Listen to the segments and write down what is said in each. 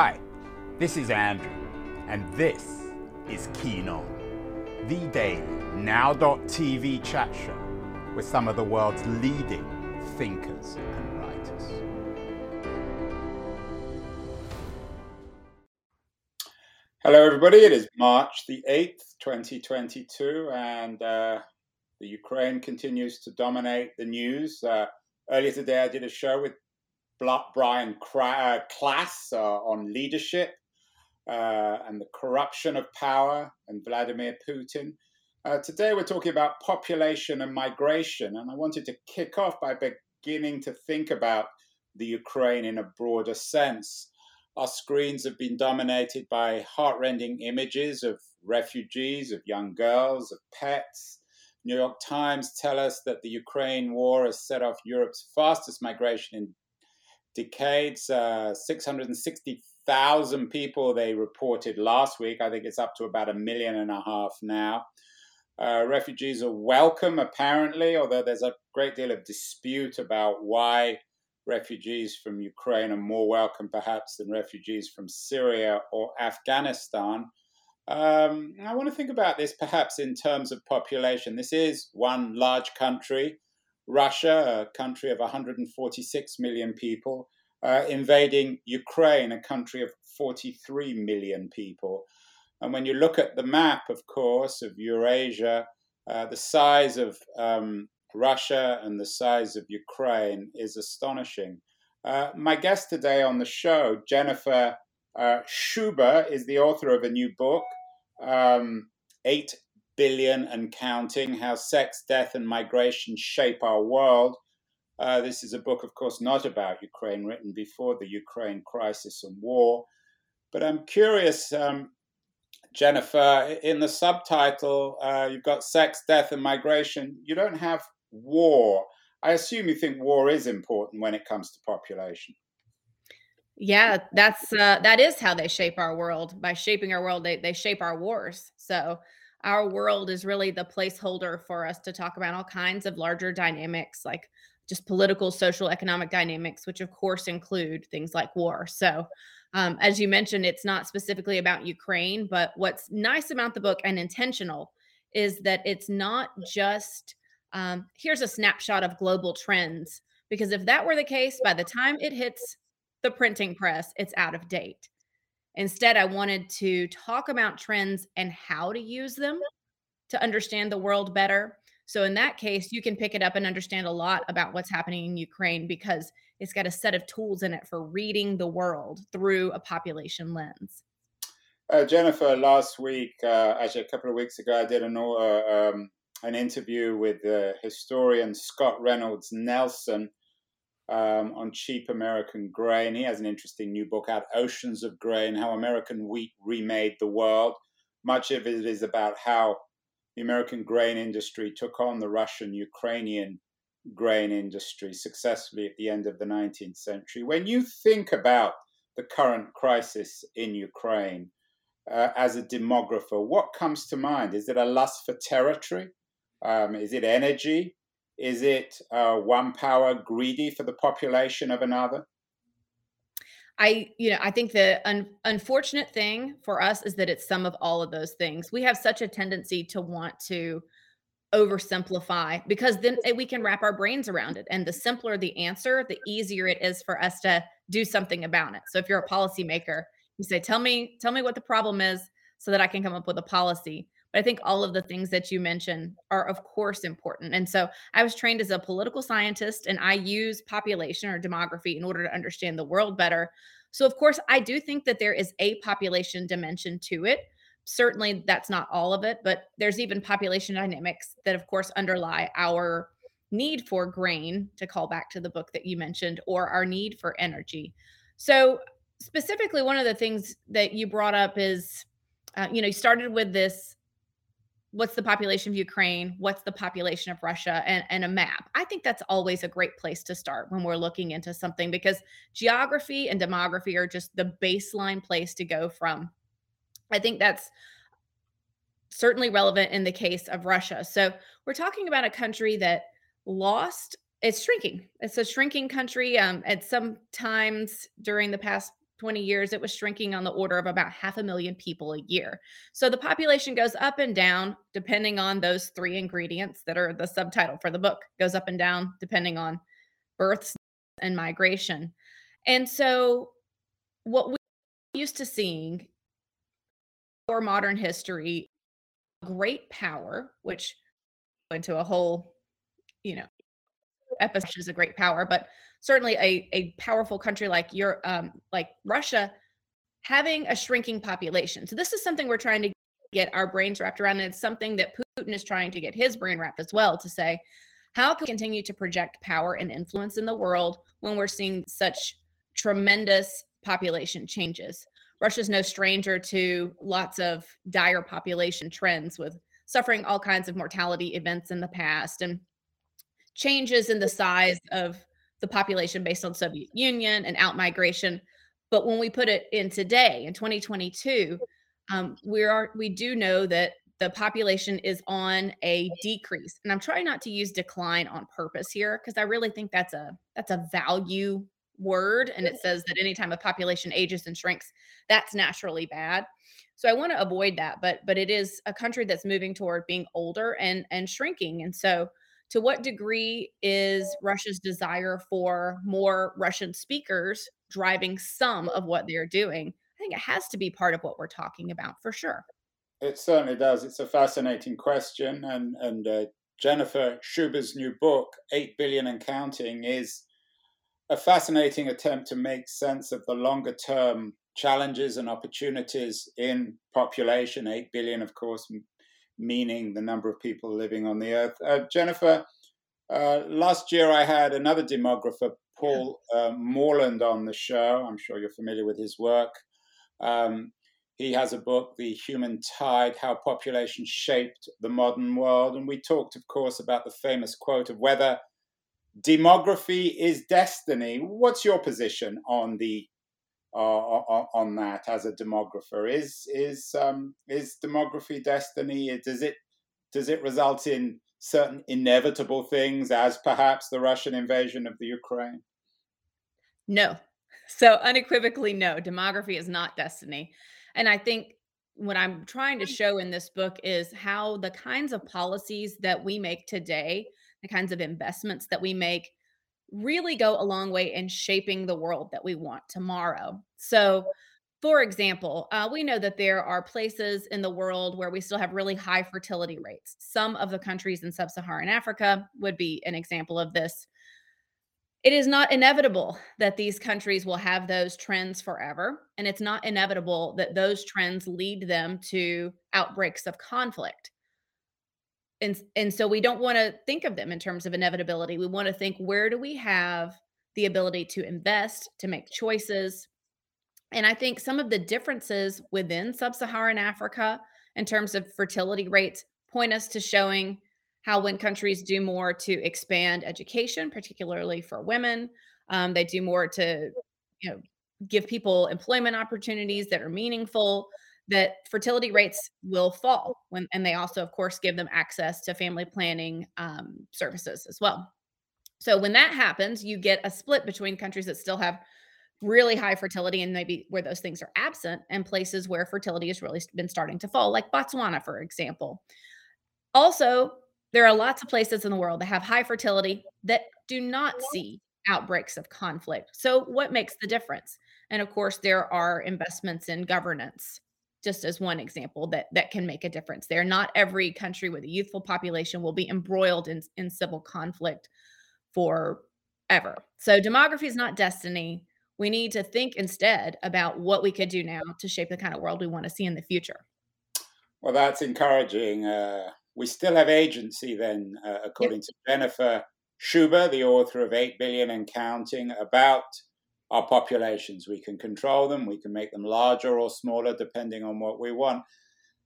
Hi, this is Andrew, and this is Keen On, the daily now.tv chat show with some of the world's leading thinkers and writers. Hello, everybody. It is March the 8th, 2022, and uh, the Ukraine continues to dominate the news. Uh, earlier today, I did a show with Brian uh, Klaas uh, on leadership uh, and the corruption of power and Vladimir Putin. Uh, today we're talking about population and migration, and I wanted to kick off by beginning to think about the Ukraine in a broader sense. Our screens have been dominated by heartrending images of refugees, of young girls, of pets. New York Times tell us that the Ukraine war has set off Europe's fastest migration in decades. Uh, 660,000 people they reported last week. I think it's up to about a million and a half now. Uh, refugees are welcome, apparently, although there's a great deal of dispute about why refugees from Ukraine are more welcome, perhaps, than refugees from Syria or Afghanistan. Um, I want to think about this perhaps in terms of population. This is one large country Russia, a country of 146 million people, uh, invading Ukraine, a country of 43 million people. And when you look at the map, of course, of Eurasia, uh, the size of um, Russia and the size of Ukraine is astonishing. Uh, my guest today on the show, Jennifer uh, Sciubba, is the author of a new book, um, Eight billion and counting how sex, death, and migration shape our world. Uh, this is a book, of course, not about Ukraine, written before the Ukraine crisis and war. But I'm curious, um, Jennifer, in the subtitle, uh, you've got sex, death, and migration. You don't have war. I assume you think war is important when it comes to population. Yeah, that's uh, that is how they shape our world. By shaping our world, they they shape our wars. So our world is really the placeholder for us to talk about all kinds of larger dynamics like just political, social, economic dynamics, which of course include things like war. So, um, as you mentioned, it's not specifically about Ukraine, but what's nice about the book and intentional is that it's not just um, here's a snapshot of global trends. Because if that were the case, by the time it hits the printing press, it's out of date. Instead, I wanted to talk about trends and how to use them to understand the world better. So, in that case, you can pick it up and understand a lot about what's happening in Ukraine because it's got a set of tools in it for reading the world through a population lens. Uh, Jennifer, last week, uh, actually a couple of weeks ago, I did an, uh, um, an interview with the historian Scott Reynolds Nelson um, on cheap American grain. He has an interesting new book out, Oceans of Grain How American Wheat Remade the World. Much of it is about how the American grain industry took on the Russian Ukrainian grain industry successfully at the end of the 19th century. When you think about the current crisis in Ukraine uh, as a demographer, what comes to mind? Is it a lust for territory? Um, is it energy? Is it uh, one power greedy for the population of another? I, you know, I think the un- unfortunate thing for us is that it's some of all of those things. We have such a tendency to want to oversimplify because then we can wrap our brains around it. And the simpler the answer, the easier it is for us to do something about it. So if you're a policymaker, you say, "Tell me, tell me what the problem is, so that I can come up with a policy." But I think all of the things that you mentioned are, of course, important. And so I was trained as a political scientist and I use population or demography in order to understand the world better. So, of course, I do think that there is a population dimension to it. Certainly, that's not all of it, but there's even population dynamics that, of course, underlie our need for grain, to call back to the book that you mentioned, or our need for energy. So, specifically, one of the things that you brought up is, uh, you know, you started with this what's the population of Ukraine, what's the population of Russia, and, and, a map. I think that's always a great place to start when we're looking into something because geography and demography are just the baseline place to go from. I think that's certainly relevant in the case of Russia. So we're talking about a country that lost, it's shrinking. It's a shrinking country. Um, at some times during the past 20 years, it was shrinking on the order of about half a million people a year. So the population goes up and down depending on those three ingredients that are the subtitle for the book, goes up and down depending on births and migration. And so what we used to seeing for modern history great power which into a whole you know episode is a great power but certainly a, a powerful country like your um, like Russia having a shrinking population. So this is something we're trying to get our brains wrapped around. And it's something that Putin is trying to get his brain wrapped as well to say, how can we continue to project power and influence in the world when we're seeing such tremendous population changes? Russia's no stranger to lots of dire population trends with suffering all kinds of mortality events in the past and changes in the size of the population based on Soviet Union and out migration. But when we put it in today in 2022, um, we are we do know that the population is on a decrease, and I'm trying not to use decline on purpose here because I really think that's a that's a value word, and it says that anytime a population ages and shrinks, that's naturally bad. So I want to avoid that, but but it is a country that's moving toward being older and and shrinking, and so to what degree is Russia's desire for more Russian speakers driving some of what they're doing? I think it has to be part of what we're talking about for sure. It certainly does. It's a fascinating question, and and uh, Jennifer Sciubba's new book, Eight Billion and Counting, is a fascinating attempt to make sense of the longer term challenges and opportunities in population. Eight billion, of course, meaning the number of people living on the earth. Uh, Jennifer, uh, last year I had another demographer, Paul uh, Morland, on the show. I'm sure you're familiar with his work. Um, he has a book, The Human Tide How Population Shaped the Modern World. And we talked, of course, about the famous quote of whether demography is destiny. What's your position on the on that as a demographer. Is is um, is demography destiny? Does it does it result in certain inevitable things, as perhaps the Russian invasion of the Ukraine? No. So unequivocally, no. Demography is not destiny, and I think what I'm trying to show in this book is how the kinds of policies that we make today, the kinds of investments that we make, really go a long way in shaping the world that we want tomorrow. So, for example, uh, we know that there are places in the world where we still have really high fertility rates. Some of the countries in sub Saharan Africa would be an example of this. It is not inevitable that these countries will have those trends forever. And it's not inevitable that those trends lead them to outbreaks of conflict and and so we don't want to think of them in terms of inevitability. We want to think where do we have the ability to invest to make choices? And i think some of the differences within sub-saharan africa in terms of fertility rates point us to showing how when countries do more to expand education particularly for women um, they do more to you know give people employment opportunities that are meaningful that fertility rates will fall when and they also of course give them access to family planning um, services as well. So when that happens you get a split between countries that still have really high fertility and maybe where those things are absent and places where fertility has really been starting to fall like botswana for example. Also there are lots of places in the world that have high fertility that do not see outbreaks of conflict. So what makes the difference? And of course there are investments in governance just as one example that that can make a difference there. Not every country with a youthful population will be embroiled in, in civil conflict forever. So demography is not destiny. We need to think instead about what we could do now to shape the kind of world we want to see in the future. Well that's encouraging. Uh, we still have agency then uh, according yep. to jennifer sciubba the author of 8 billion and counting about our populations. We can control them, we can make them larger or smaller depending on what we want.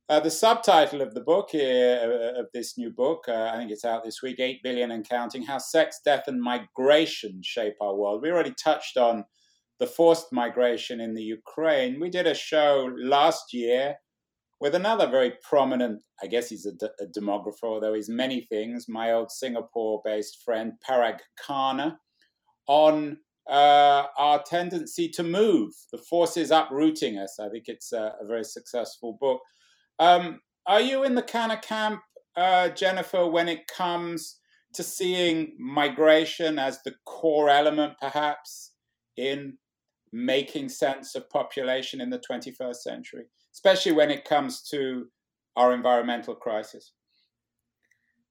Uh, the subtitle of the book here, uh, of this new book, uh, I think it's out this week 8 billion and counting How Sex, Death, and Migration Shape Our World. We already touched on the forced migration in the Ukraine. We did a show last year with another very prominent, I guess he's a, a demographer, although he's many things, my old Singapore based friend, Parag Khanna, on uh, our tendency to move, the forces uprooting us. I think it's a, a very successful book. Um, are you in the kind of camp, uh, Jennifer, when it comes to seeing migration as the core element, perhaps, in making sense of population in the 21st century, especially when it comes to our environmental crisis?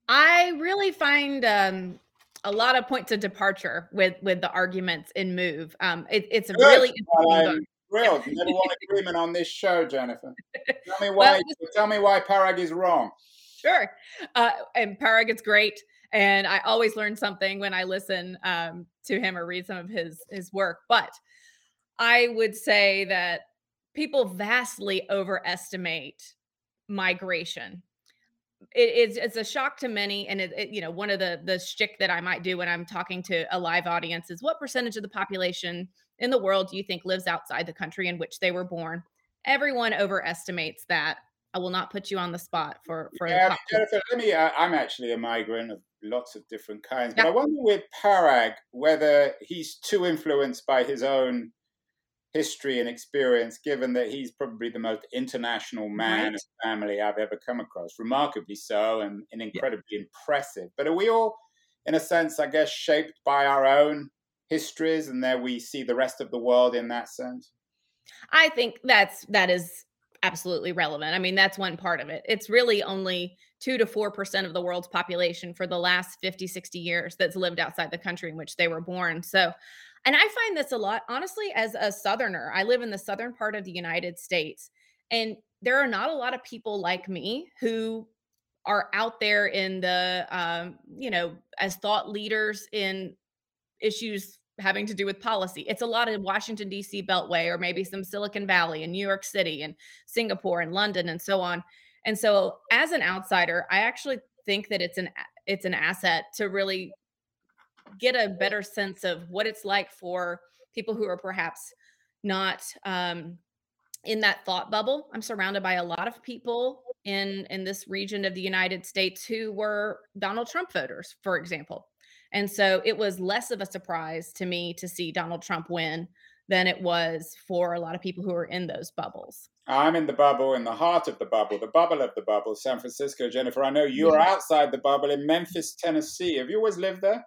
I really find um, a lot of points of departure with with the arguments in Move. Um, it, it's a really I'm thrilled. You never want agreement on this show, Jennifer. Tell me why. well, tell me why Parag is wrong. Sure, uh, and Parag is great, and I always learn something when I listen um, to him or read some of his his work. But I would say that people vastly overestimate migration it's it's a shock to many, and it, it, you know one of the the shtick that I might do when I'm talking to a live audience is what percentage of the population in the world do you think lives outside the country in which they were born? Everyone overestimates that. I will not put you on the spot for for. Yeah, Jennifer, let me. Uh, I'm actually a migrant of lots of different kinds, but. I wonder with Parag whether he's too influenced by his own history and experience, given that he's probably the most international man right. and family I've ever come across, remarkably so, and, and incredibly yeah. impressive. But are we all, in a sense, I guess, shaped by our own histories, and there we see the rest of the world in that sense? I think that's that is absolutely relevant. I mean, that's one part of it. It's really only 2 to 4% of the world's population for the last 50, 60 years that's lived outside the country in which they were born. So and I find this a lot, honestly, as a Southerner. I live in the southern part of the United States, and there are not a lot of people like me who are out there in the, um, you know, as thought leaders in issues having to do with policy. It's a lot of Washington, D.C. Beltway, or maybe some Silicon Valley and New York City and Singapore and London and so on. And so, as an outsider, I actually think that it's an it's an asset to really get a better sense of what it's like for people who are perhaps not um, in that thought bubble. I'm surrounded by a lot of people in in this region of the United States who were Donald Trump voters, for example. And so it was less of a surprise to me to see Donald Trump win than it was for a lot of people who are in those bubbles. I'm in the bubble, in the heart of the bubble, the bubble of the bubble, San Francisco. Jennifer, I know you're yeah. outside the bubble in Memphis, Tennessee. Have you always lived there?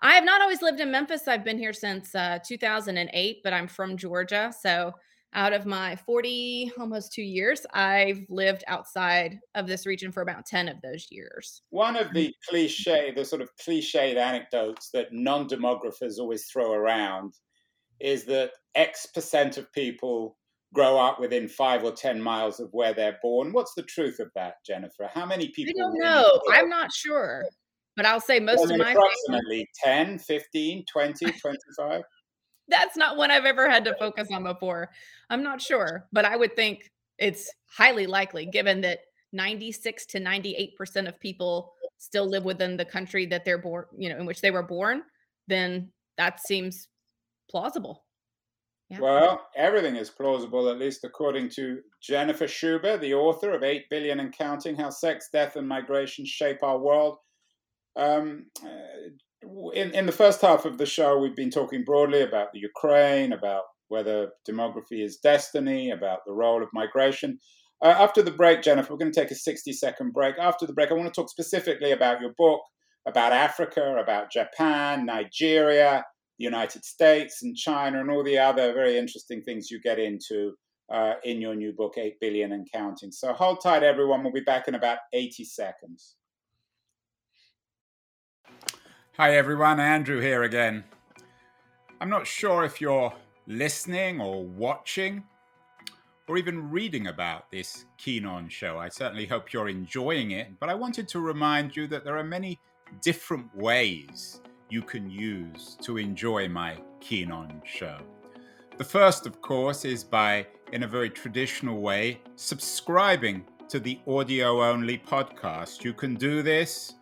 I have not always lived in Memphis. I've been here since uh, 2008, but I'm from Georgia. So out of my 40, almost two years, I've lived outside of this region for about 10 of those years. One of the cliche, the sort of cliched anecdotes that non demographers always throw around is that X percent of people grow up within five or 10 miles of where they're born. What's the truth of that, Jennifer? How many people? I don't know. I'm not sure but I'll say most of my approximately family, 10, 15, 20, 25. That's not one I've ever had to focus on before. I'm not sure, but I would think it's highly likely given that 96 to 98% of people still live within the country that they're born, you know, in which they were born, then that seems plausible. Yeah. Well, everything is plausible, at least according to Jennifer Sciubba, the author of 8 Billion and Counting How Sex, Death, and Migration Shape Our World. Um, in, in the first half of the show, we've been talking broadly about the Ukraine, about whether demography is destiny, about the role of migration. Uh, after the break, Jennifer, we're going to take a 60 second break. After the break, I want to talk specifically about your book, about Africa, about Japan, Nigeria, the United States, and China, and all the other very interesting things you get into uh, in your new book, 8 Billion and Counting. So hold tight, everyone. We'll be back in about 80 seconds. Hi everyone, Andrew here again. I'm not sure if you're listening or watching or even reading about this Keen On show. I certainly hope you're enjoying it, but I wanted to remind you that there are many different ways you can use to enjoy my Keen On show. The first, of course, is by, in a very traditional way, subscribing to the audio only podcast. You can do this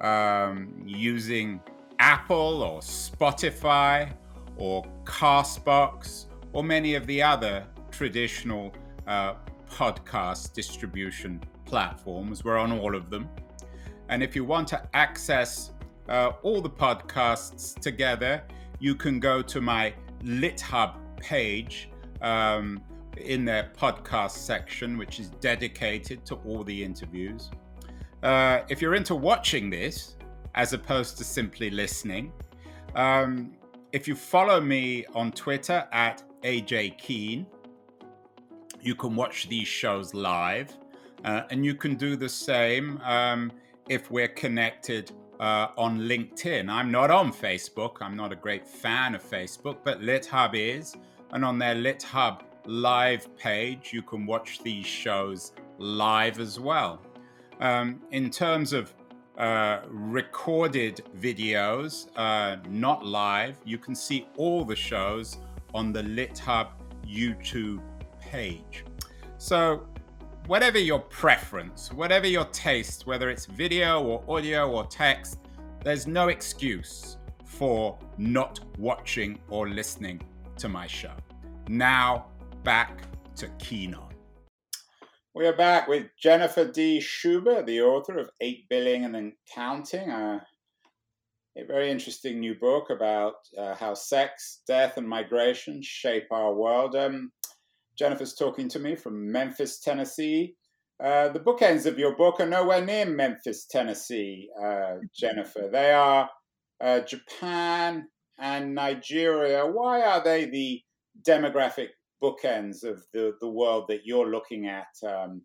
um, using Apple or Spotify or Castbox or many of the other traditional uh, podcast distribution platforms. We're on all of them. And if you want to access uh, all the podcasts together, you can go to my LitHub page um, in their podcast section, which is dedicated to all the interviews. Uh, if you're into watching this, as opposed to simply listening, um, if you follow me on Twitter at AJ Keen, you can watch these shows live. Uh, and you can do the same um, if we're connected uh, on LinkedIn. I'm not on Facebook. I'm not a great fan of Facebook, but LitHub is. And on their LitHub live page, you can watch these shows live as well. Um, in terms of uh, recorded videos, uh, not live, you can see all the shows on the LitHub YouTube page. So, whatever your preference, whatever your taste, whether it's video or audio or text, there's no excuse for not watching or listening to my show. Now, back to Keen On. We are back with Jennifer D. Sciubba, the author of 8 Billion and Counting, uh, a very interesting new book about uh, how sex, death, and migration shape our world. Um, Jennifer's talking to me from Memphis, Tennessee. Uh, the bookends of your book are nowhere near Memphis, Tennessee, uh, Jennifer. They are uh, Japan and Nigeria. Why are they the demographic bookends of the, the world that you're looking at um,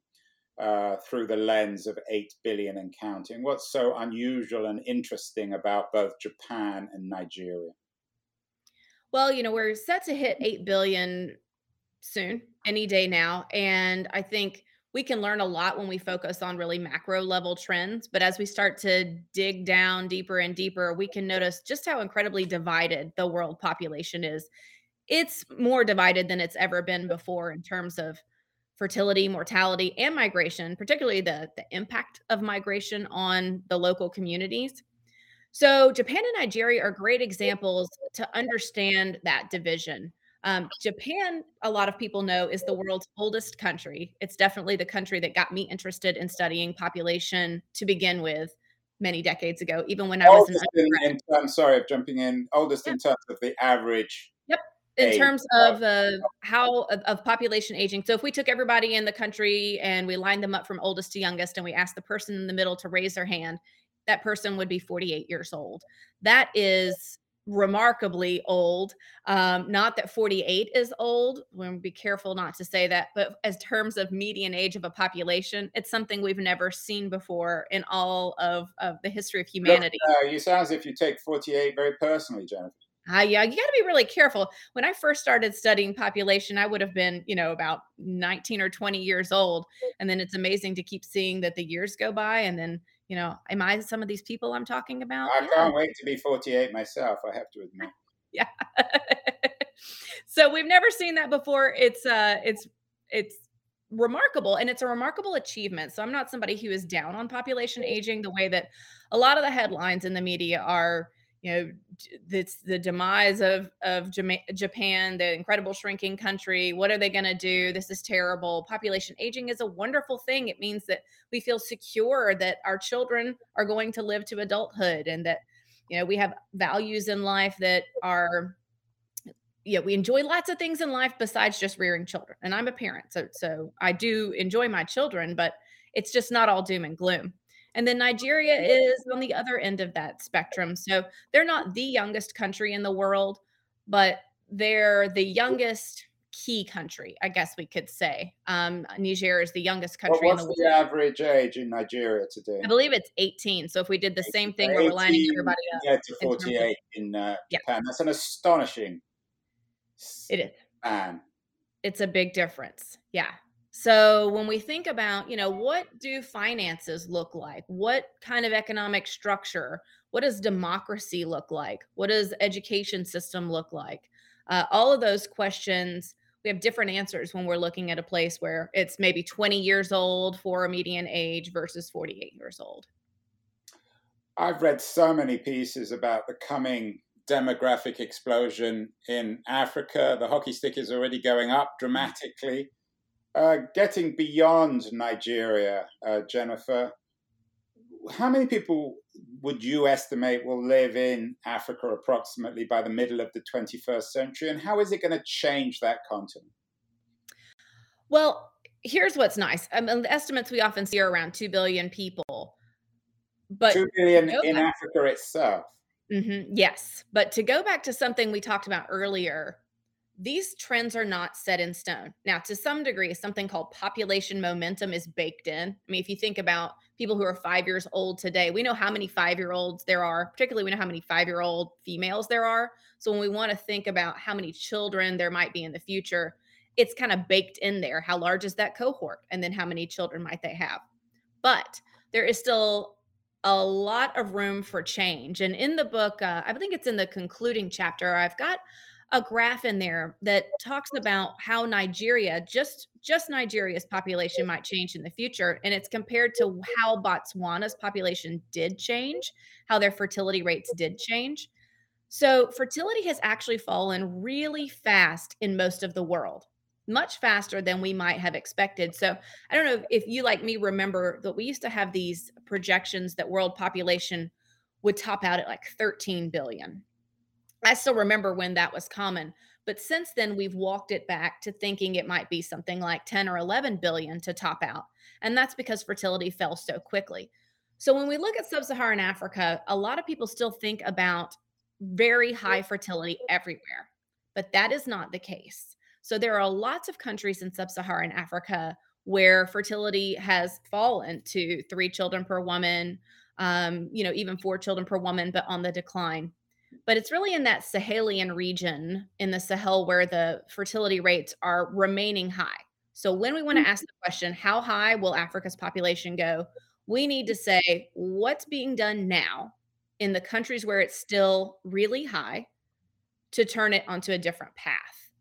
uh, through the lens of 8 billion and counting? What's so unusual and interesting about both Japan and Nigeria? Well, you know, we're set to hit 8 billion soon, any day now. And I think we can learn a lot when we focus on really macro level trends. But as we start to dig down deeper and deeper, we can notice just how incredibly divided the world population is. It's more divided than it's ever been before in terms of fertility, mortality, and migration, particularly the, the impact of migration on the local communities. So, Japan and Nigeria are great examples to understand that division. Um, Japan, a lot of people know, is the world's oldest country. It's definitely the country that got me interested in studying population to begin with many decades ago, even when I was in, in, in sorry, of jumping in. Oldest yeah. in terms of the average. In terms of uh, how of, of population aging. So if we took everybody in the country and we lined them up from oldest to youngest, and we asked the person in the middle to raise their hand, that person would be 48 years old. That is remarkably old. Um, not that 48 is old. We'll be careful not to say that, but as terms of median age of a population, it's something we've never seen before in all of, of the history of humanity. Look, uh, you sound as if you take 48 very personally, Jennifer. Uh, yeah, you got to be really careful. When I first started studying population, I would have been, you know, about 19 or 20 years old. And then it's amazing to keep seeing that the years go by and then you know, am I some of these people I'm talking about? I yeah. can't wait to be 48 myself, I have to admit. yeah. so we've never seen that before. It's uh it's it's remarkable and it's a remarkable achievement. So I'm not somebody who is down on population aging the way that a lot of the headlines in the media are you know it's the demise of of Japan, the incredible shrinking country. What are they going to do? This is terrible. Population aging is a wonderful thing. It means that we feel secure that our children are going to live to adulthood and that you know we have values in life that are yeah, we enjoy lots of things in life besides just rearing children. And I'm a parent, so so I do enjoy my children, but it's just not all doom and gloom. And then Nigeria is on the other end of that spectrum. So they're not the youngest country in the world, but they're the youngest key country, I guess we could say. Um, Niger is the youngest country well, in the world. What's the average age in Nigeria today? I believe it's 18. So if we did the same thing where we're lining everybody up. Yeah, to 48 in, in uh, Japan. Yeah. That's an astonishing. It is. Man. It's a big difference. Yeah. So when we think about, you know, what do finances look like? What kind of economic structure? What does democracy look like? What does education system look like? Uh, all of those questions, we have different answers when we're looking at a place where it's maybe 20 years old for a median age versus 48 years old. I've read so many pieces about the coming demographic explosion in Africa. The hockey stick is already going up dramatically. Uh, getting beyond Nigeria, uh, Jennifer, how many people would you estimate will live in Africa approximately by the middle of the 21st century? And how is it going to change that continent? Well, here's what's nice. I mean, the estimates we often see are around 2 billion people. But 2 billion in back, Africa itself. Mm-hmm, yes. But to go back to something we talked about earlier, these trends are not set in stone. Now, to some degree, something called population momentum is baked in. I mean, if you think about people who are five years old today, we know how many five year olds there are, particularly, we know how many five year old females there are. So, when we want to think about how many children there might be in the future, it's kind of baked in there. How large is that cohort? And then how many children might they have? But there is still a lot of room for change. And in the book, uh, I think it's in the concluding chapter, I've got a graph in there that talks about how Nigeria, just just Nigeria's population might change in the future, and it's compared to how Botswana's population did change, how their fertility rates did change. So fertility has actually fallen really fast in most of the world, much faster than we might have expected. So I don't know if you like me remember that we used to have these projections that world population would top out at like 13 billion I still remember when that was common. But since then, we've walked it back to thinking it might be something like 10 or 11 billion to top out. And that's because fertility fell so quickly. So when we look at sub Saharan Africa, a lot of people still think about very high fertility everywhere, but that is not the case. So there are lots of countries in sub Saharan Africa where fertility has fallen to three children per woman, um, you know, even four children per woman, but on the decline but it's really in that Sahelian region in the Sahel where the fertility rates are remaining high. So when we want to mm. ask the question, how high will Africa's population go? We need to say what's being done now in the countries where it's still really high to turn it onto a different path.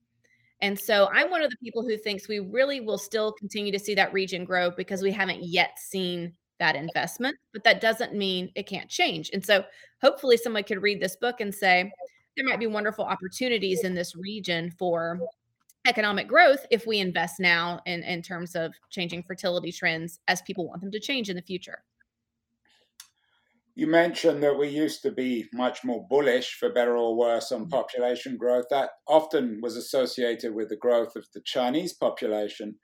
And so I'm one of the people who thinks we really will still continue to see that region grow because we haven't yet seen that investment, but that doesn't mean it can't change. And so hopefully someone could read this book and say, there might be wonderful opportunities in this region for economic growth if we invest now in, in terms of changing fertility trends as people want them to change in the future. You mentioned that we used to be much more bullish, for better or worse, on mm-hmm. population growth. That often was associated with the growth of the Chinese population,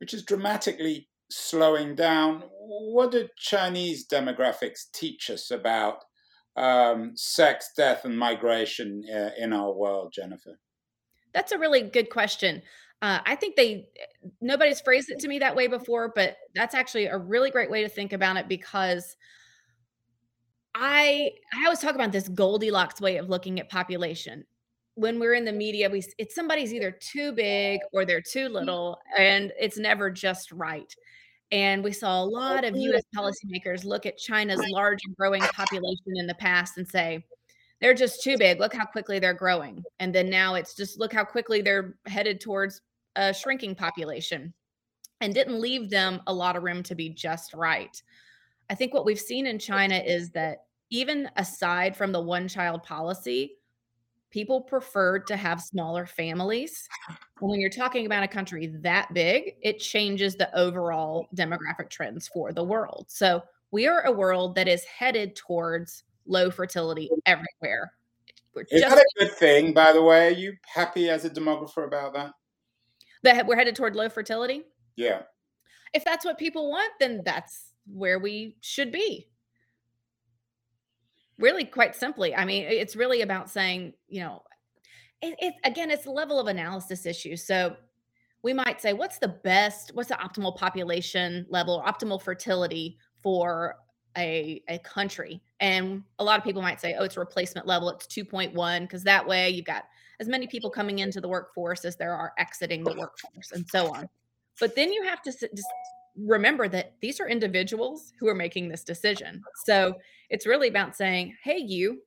which is dramatically slowing down. What do Chinese demographics teach us about um, sex, death, and migration uh, in our world, Jennifer? That's a really good question. Uh, I think they nobody's phrased it to me that way before, but that's actually a really great way to think about it because I I always talk about this Goldilocks way of looking at population. When we're in the media, we it's somebody's either too big or they're too little, and it's never just right. And we saw a lot of US policymakers look at China's large and growing population in the past and say, they're just too big. Look how quickly they're growing. And then now it's just look how quickly they're headed towards a shrinking population and didn't leave them a lot of room to be just right. I think what we've seen in China is that even aside from the one child policy, people preferred to have smaller families. And When you're talking about a country that big, it changes the overall demographic trends for the world. So we are a world that is headed towards low fertility everywhere. We're is that a good thing, by the way? Are you happy as a demographer about that? That we're headed toward low fertility? Yeah. If that's what people want, then that's where we should be really quite simply i mean it's really about saying you know it, it, again it's a level of analysis issue. So we might say what's the best what's the optimal population level or optimal fertility for a, a country? And a lot of people might say oh it's replacement level it's 2.1 because that way you've got as many people coming into the workforce as there are exiting the workforce and so on. But then you have to just remember that these are individuals who are making this decision. So it's really about saying, hey, you,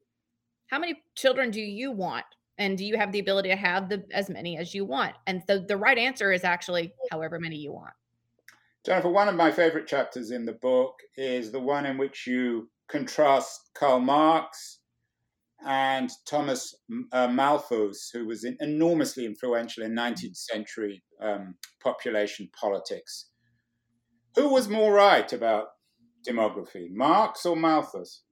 how many children do you want? And do you have the ability to have the as many as you want? And the, the right answer is actually however many you want. Jennifer, one of my favorite chapters in the book is the one in which you contrast Karl Marx and Thomas uh, Malthus, who was enormously influential in 19th century um, population politics. Who was more right about demography, Marx or Malthus?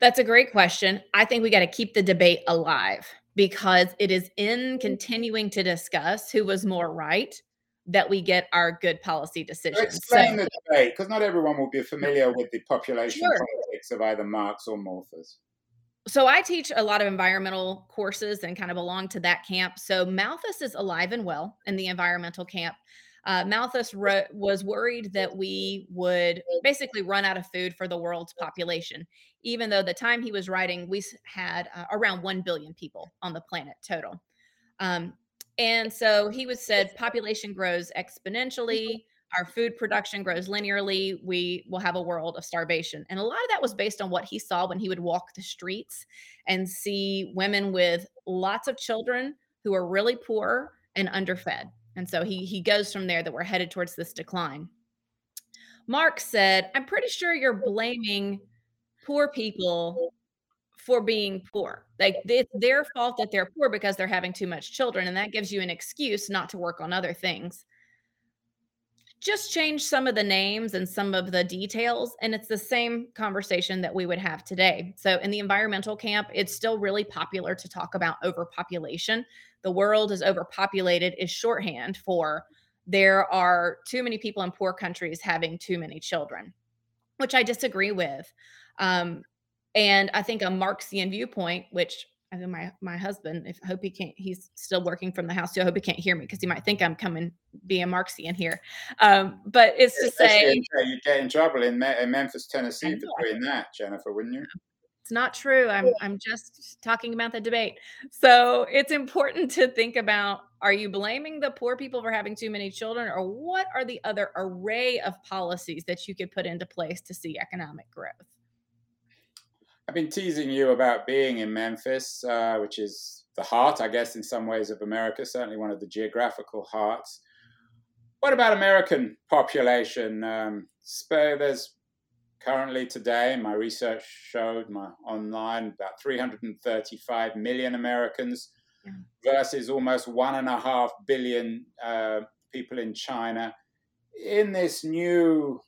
That's a great question. I think we got to keep the debate alive because it is in continuing to discuss who was more right that we get our good policy decisions. explain so, the debate because not everyone will be familiar with the population sure. politics of either Marx or Malthus. So I teach a lot of environmental courses and kind of belong to that camp. So Malthus is alive and well in the environmental camp. Uh, Malthus wrote, was worried that we would basically run out of food for the world's population, even though the time he was writing, we had uh, around 1 billion people on the planet total. Um, and so he was said population grows exponentially, our food production grows linearly, we will have a world of starvation. And a lot of that was based on what he saw when he would walk the streets and see women with lots of children who are really poor and underfed. And so he he goes from there that we're headed towards this decline. Marx said, I'm pretty sure you're blaming poor people for being poor. Like it's their fault that they're poor because they're having too much children. And that gives you an excuse not to work on other things. Just change some of the names and some of the details. And it's the same conversation that we would have today. So, in the environmental camp, it's still really popular to talk about overpopulation the world is overpopulated is shorthand for there are too many people in poor countries having too many children, which I disagree with. Um, and I think a Marxian viewpoint, which I know my my husband, if I hope he can't, he's still working from the house, so I hope he can't hear me because he might think I'm coming being Marxian here. Um, but it's to say, you'd get in trouble in, Me- in Memphis, Tennessee, for doing that, Jennifer, wouldn't you? It's not true. I'm I'm just talking about the debate. So it's important to think about are you blaming the poor people for having too many children or what are the other array of policies that you could put into place to see economic growth? I've been teasing you about being in Memphis, uh, which is the heart, I guess, in some ways of America, certainly one of the geographical hearts. What about American population? Um, there's currently today, my research showed my online about 335 million Americans yeah. versus almost one and a half billion uh, people in China. In this new,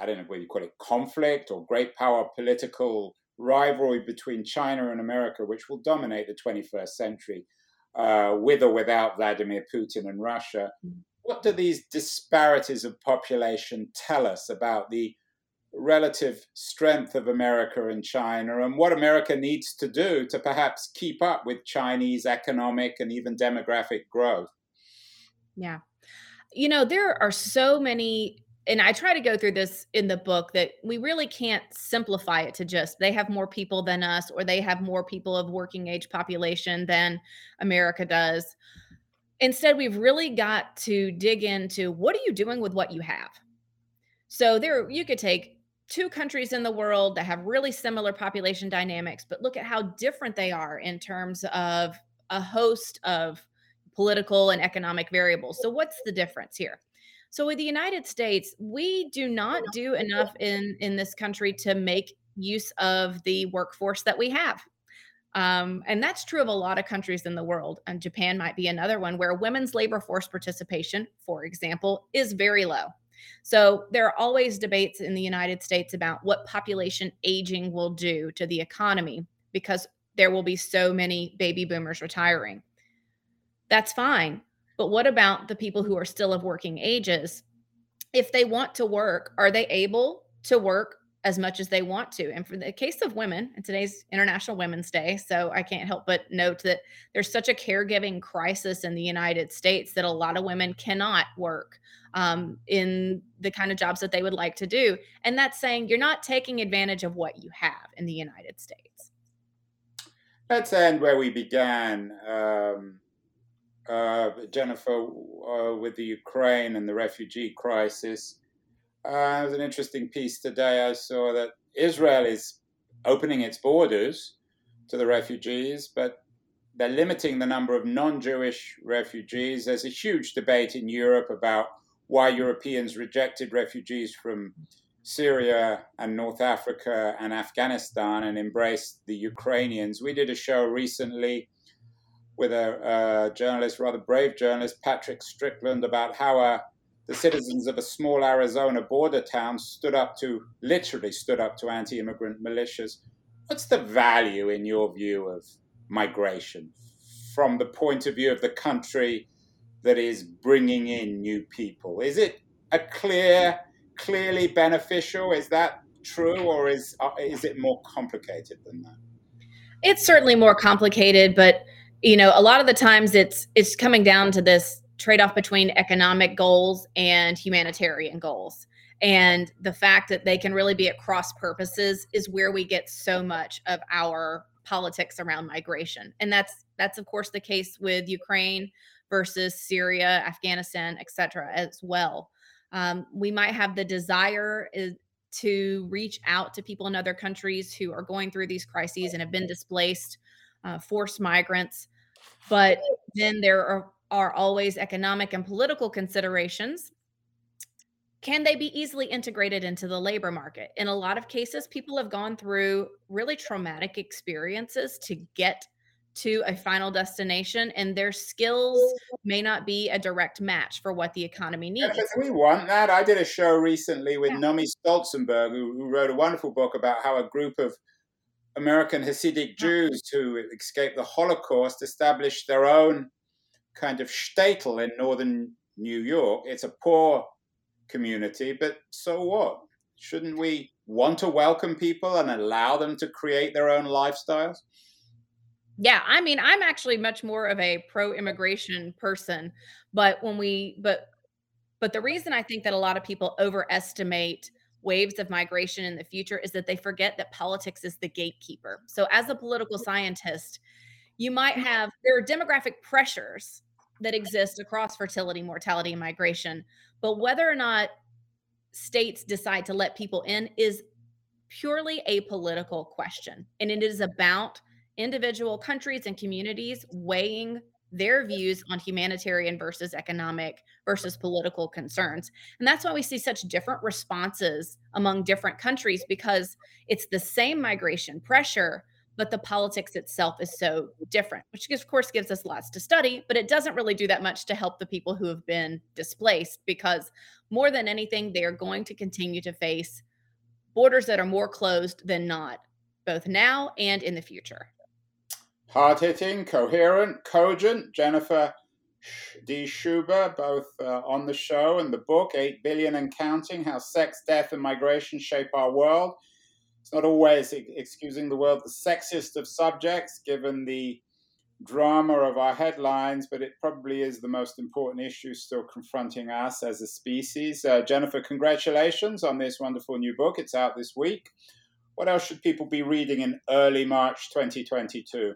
I don't know whether you call it conflict or great power political rivalry between China and America, which will dominate the 21st century, uh, with or without Vladimir Putin and Russia. Mm. What do these disparities of population tell us about the relative strength of America and China and what America needs to do to perhaps keep up with Chinese economic and even demographic growth. Yeah. You know, there are so many, and I try to go through this in the book that we really can't simplify it to just they have more people than us or they have more people of working age population than America does. Instead, we've really got to dig into what are you doing with what you have? So there you could take two countries in the world that have really similar population dynamics, but look at how different they are in terms of a host of political and economic variables. So, what's the difference here? So, with the United States, we do not do enough in, in this country to make use of the workforce that we have. Um, and that's true of a lot of countries in the world. And Japan might be another one where women's labor force participation, for example, is very low. So there are always debates in the United States about what population aging will do to the economy because there will be so many baby boomers retiring. That's fine. But what about the people who are still of working ages? If they want to work, are they able to work as much as they want to. And for the case of women, and today's International Women's Day, so I can't help but note that there's such a caregiving crisis in the United States that a lot of women cannot work um, in the kind of jobs that they would like to do. And that's saying you're not taking advantage of what you have in the United States. Let's end where we began, um, uh, Jennifer, uh, with the Ukraine and the refugee crisis. Uh, it was an interesting piece today. I saw that Israel is opening its borders to the refugees, but they're limiting the number of non Jewish refugees. There's a huge debate in Europe about why Europeans rejected refugees from Syria and North Africa and Afghanistan and embraced the Ukrainians. We did a show recently with a, journalist, rather brave journalist, Patrick Strickland, about how a the citizens of a small Arizona border town stood up to, literally stood up to anti immigrant militias. What's the value, in your view, of migration from the point of view of the country that is bringing in new people? Is it a clear, clearly beneficial? Is that true, or is uh, is it more complicated than that? It's certainly more complicated, but you know, a lot of the times it's it's coming down to this trade-off between economic goals and humanitarian goals. And the fact that they can really be at cross purposes is where we get so much of our politics around migration. And that's that's of course the case with Ukraine versus Syria, Afghanistan, et cetera, as well. Um, we might have the desire is, to reach out to people in other countries who are going through these crises and have been displaced, uh, forced migrants. But then there are, are always economic and political considerations. Can they be easily integrated into the labor market? In a lot of cases, people have gone through really traumatic experiences to get to a final destination and their skills may not be a direct match for what the economy needs. Yeah, we want that. I did a show recently with yeah. Nomi Stolzenberg, who, who, wrote a wonderful book about how a group of American Hasidic Jews who escaped the Holocaust established their own kind of shtetl in northern New York. It's a poor community, but so what? Shouldn't we want to welcome people and allow them to create their own lifestyles? Yeah, I mean, I'm actually much more of a pro-immigration person, but when we but but the reason I think that a lot of people overestimate waves of migration in the future is that they forget that politics is the gatekeeper. So as a political scientist, you might mm-hmm. have there are demographic pressures that exist across fertility, mortality, and migration, but whether or not states decide to let people in is purely a political question. And it is about individual countries and communities weighing their views on humanitarian versus economic versus political concerns. And that's why we see such different responses among different countries because it's the same migration pressure, but the politics itself is so different, which of course gives us lots to study, but it doesn't really do that much to help the people who have been displaced because more than anything, they are going to continue to face borders that are more closed than not, both now and in the future. Hard hitting, coherent, cogent. Jennifer D. Sciubba, both uh, on the show and the book, 8 Billion and Counting How Sex, Death, and Migration Shape Our World. It's not always excusing the world the sexiest of subjects, given the drama of our headlines, but it probably is the most important issue still confronting us as a species. Uh, Jennifer, congratulations on this wonderful new book. It's out this week. What else should people be reading in early March 2022?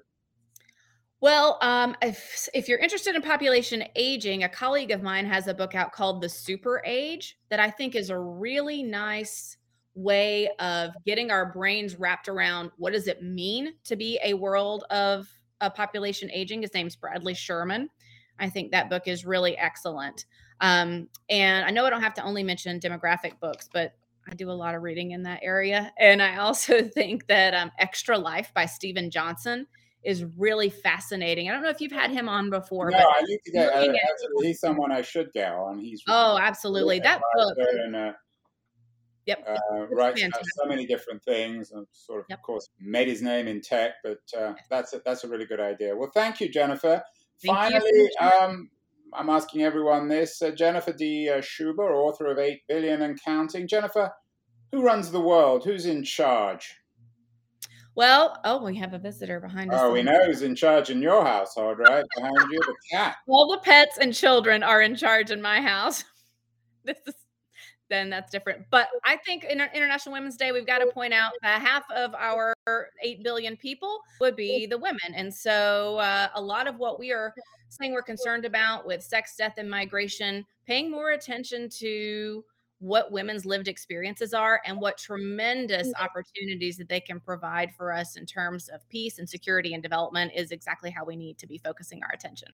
Well, um, if if you're interested in population aging, a colleague of mine has a book out called The Super Age that I think is a really nice way of getting our brains wrapped around what does it mean to be a world of a population aging. His name's Bradley Schurman. I think that book is really excellent. Um, and I know I don't have to only mention demographic books, but I do a lot of reading in that area. And I also think that um, Extra Life by Steven Johnson is really fascinating. I don't know if you've had him on before. No, I need to get. Uh, he's someone I should get on. He's oh, absolutely that book. And, uh, yep, uh, writes so many different things, and sort of, yep. of course, made his name in tech. But uh, that's a, that's a really good idea. Well, thank you, Jennifer. Thank Finally, you. um, I'm asking everyone this: uh, Jennifer D. Uh, Sciubba, author of Eight Billion and Counting. Jennifer, who runs the world? Who's in charge? Well, oh, we have a visitor behind us. Oh, we know who's in charge in your household, right? Behind you, the cat. All the pets and children are in charge in my house. This is then that's different. But I think in International Women's Day, we've got to point out that half of our 8 billion people would be the women. And so uh, a lot of what we are saying we're concerned about with sex, death, and migration, paying more attention to what women's lived experiences are and what tremendous mm-hmm. opportunities that they can provide for us in terms of peace and security and development is exactly how we need to be focusing our attention.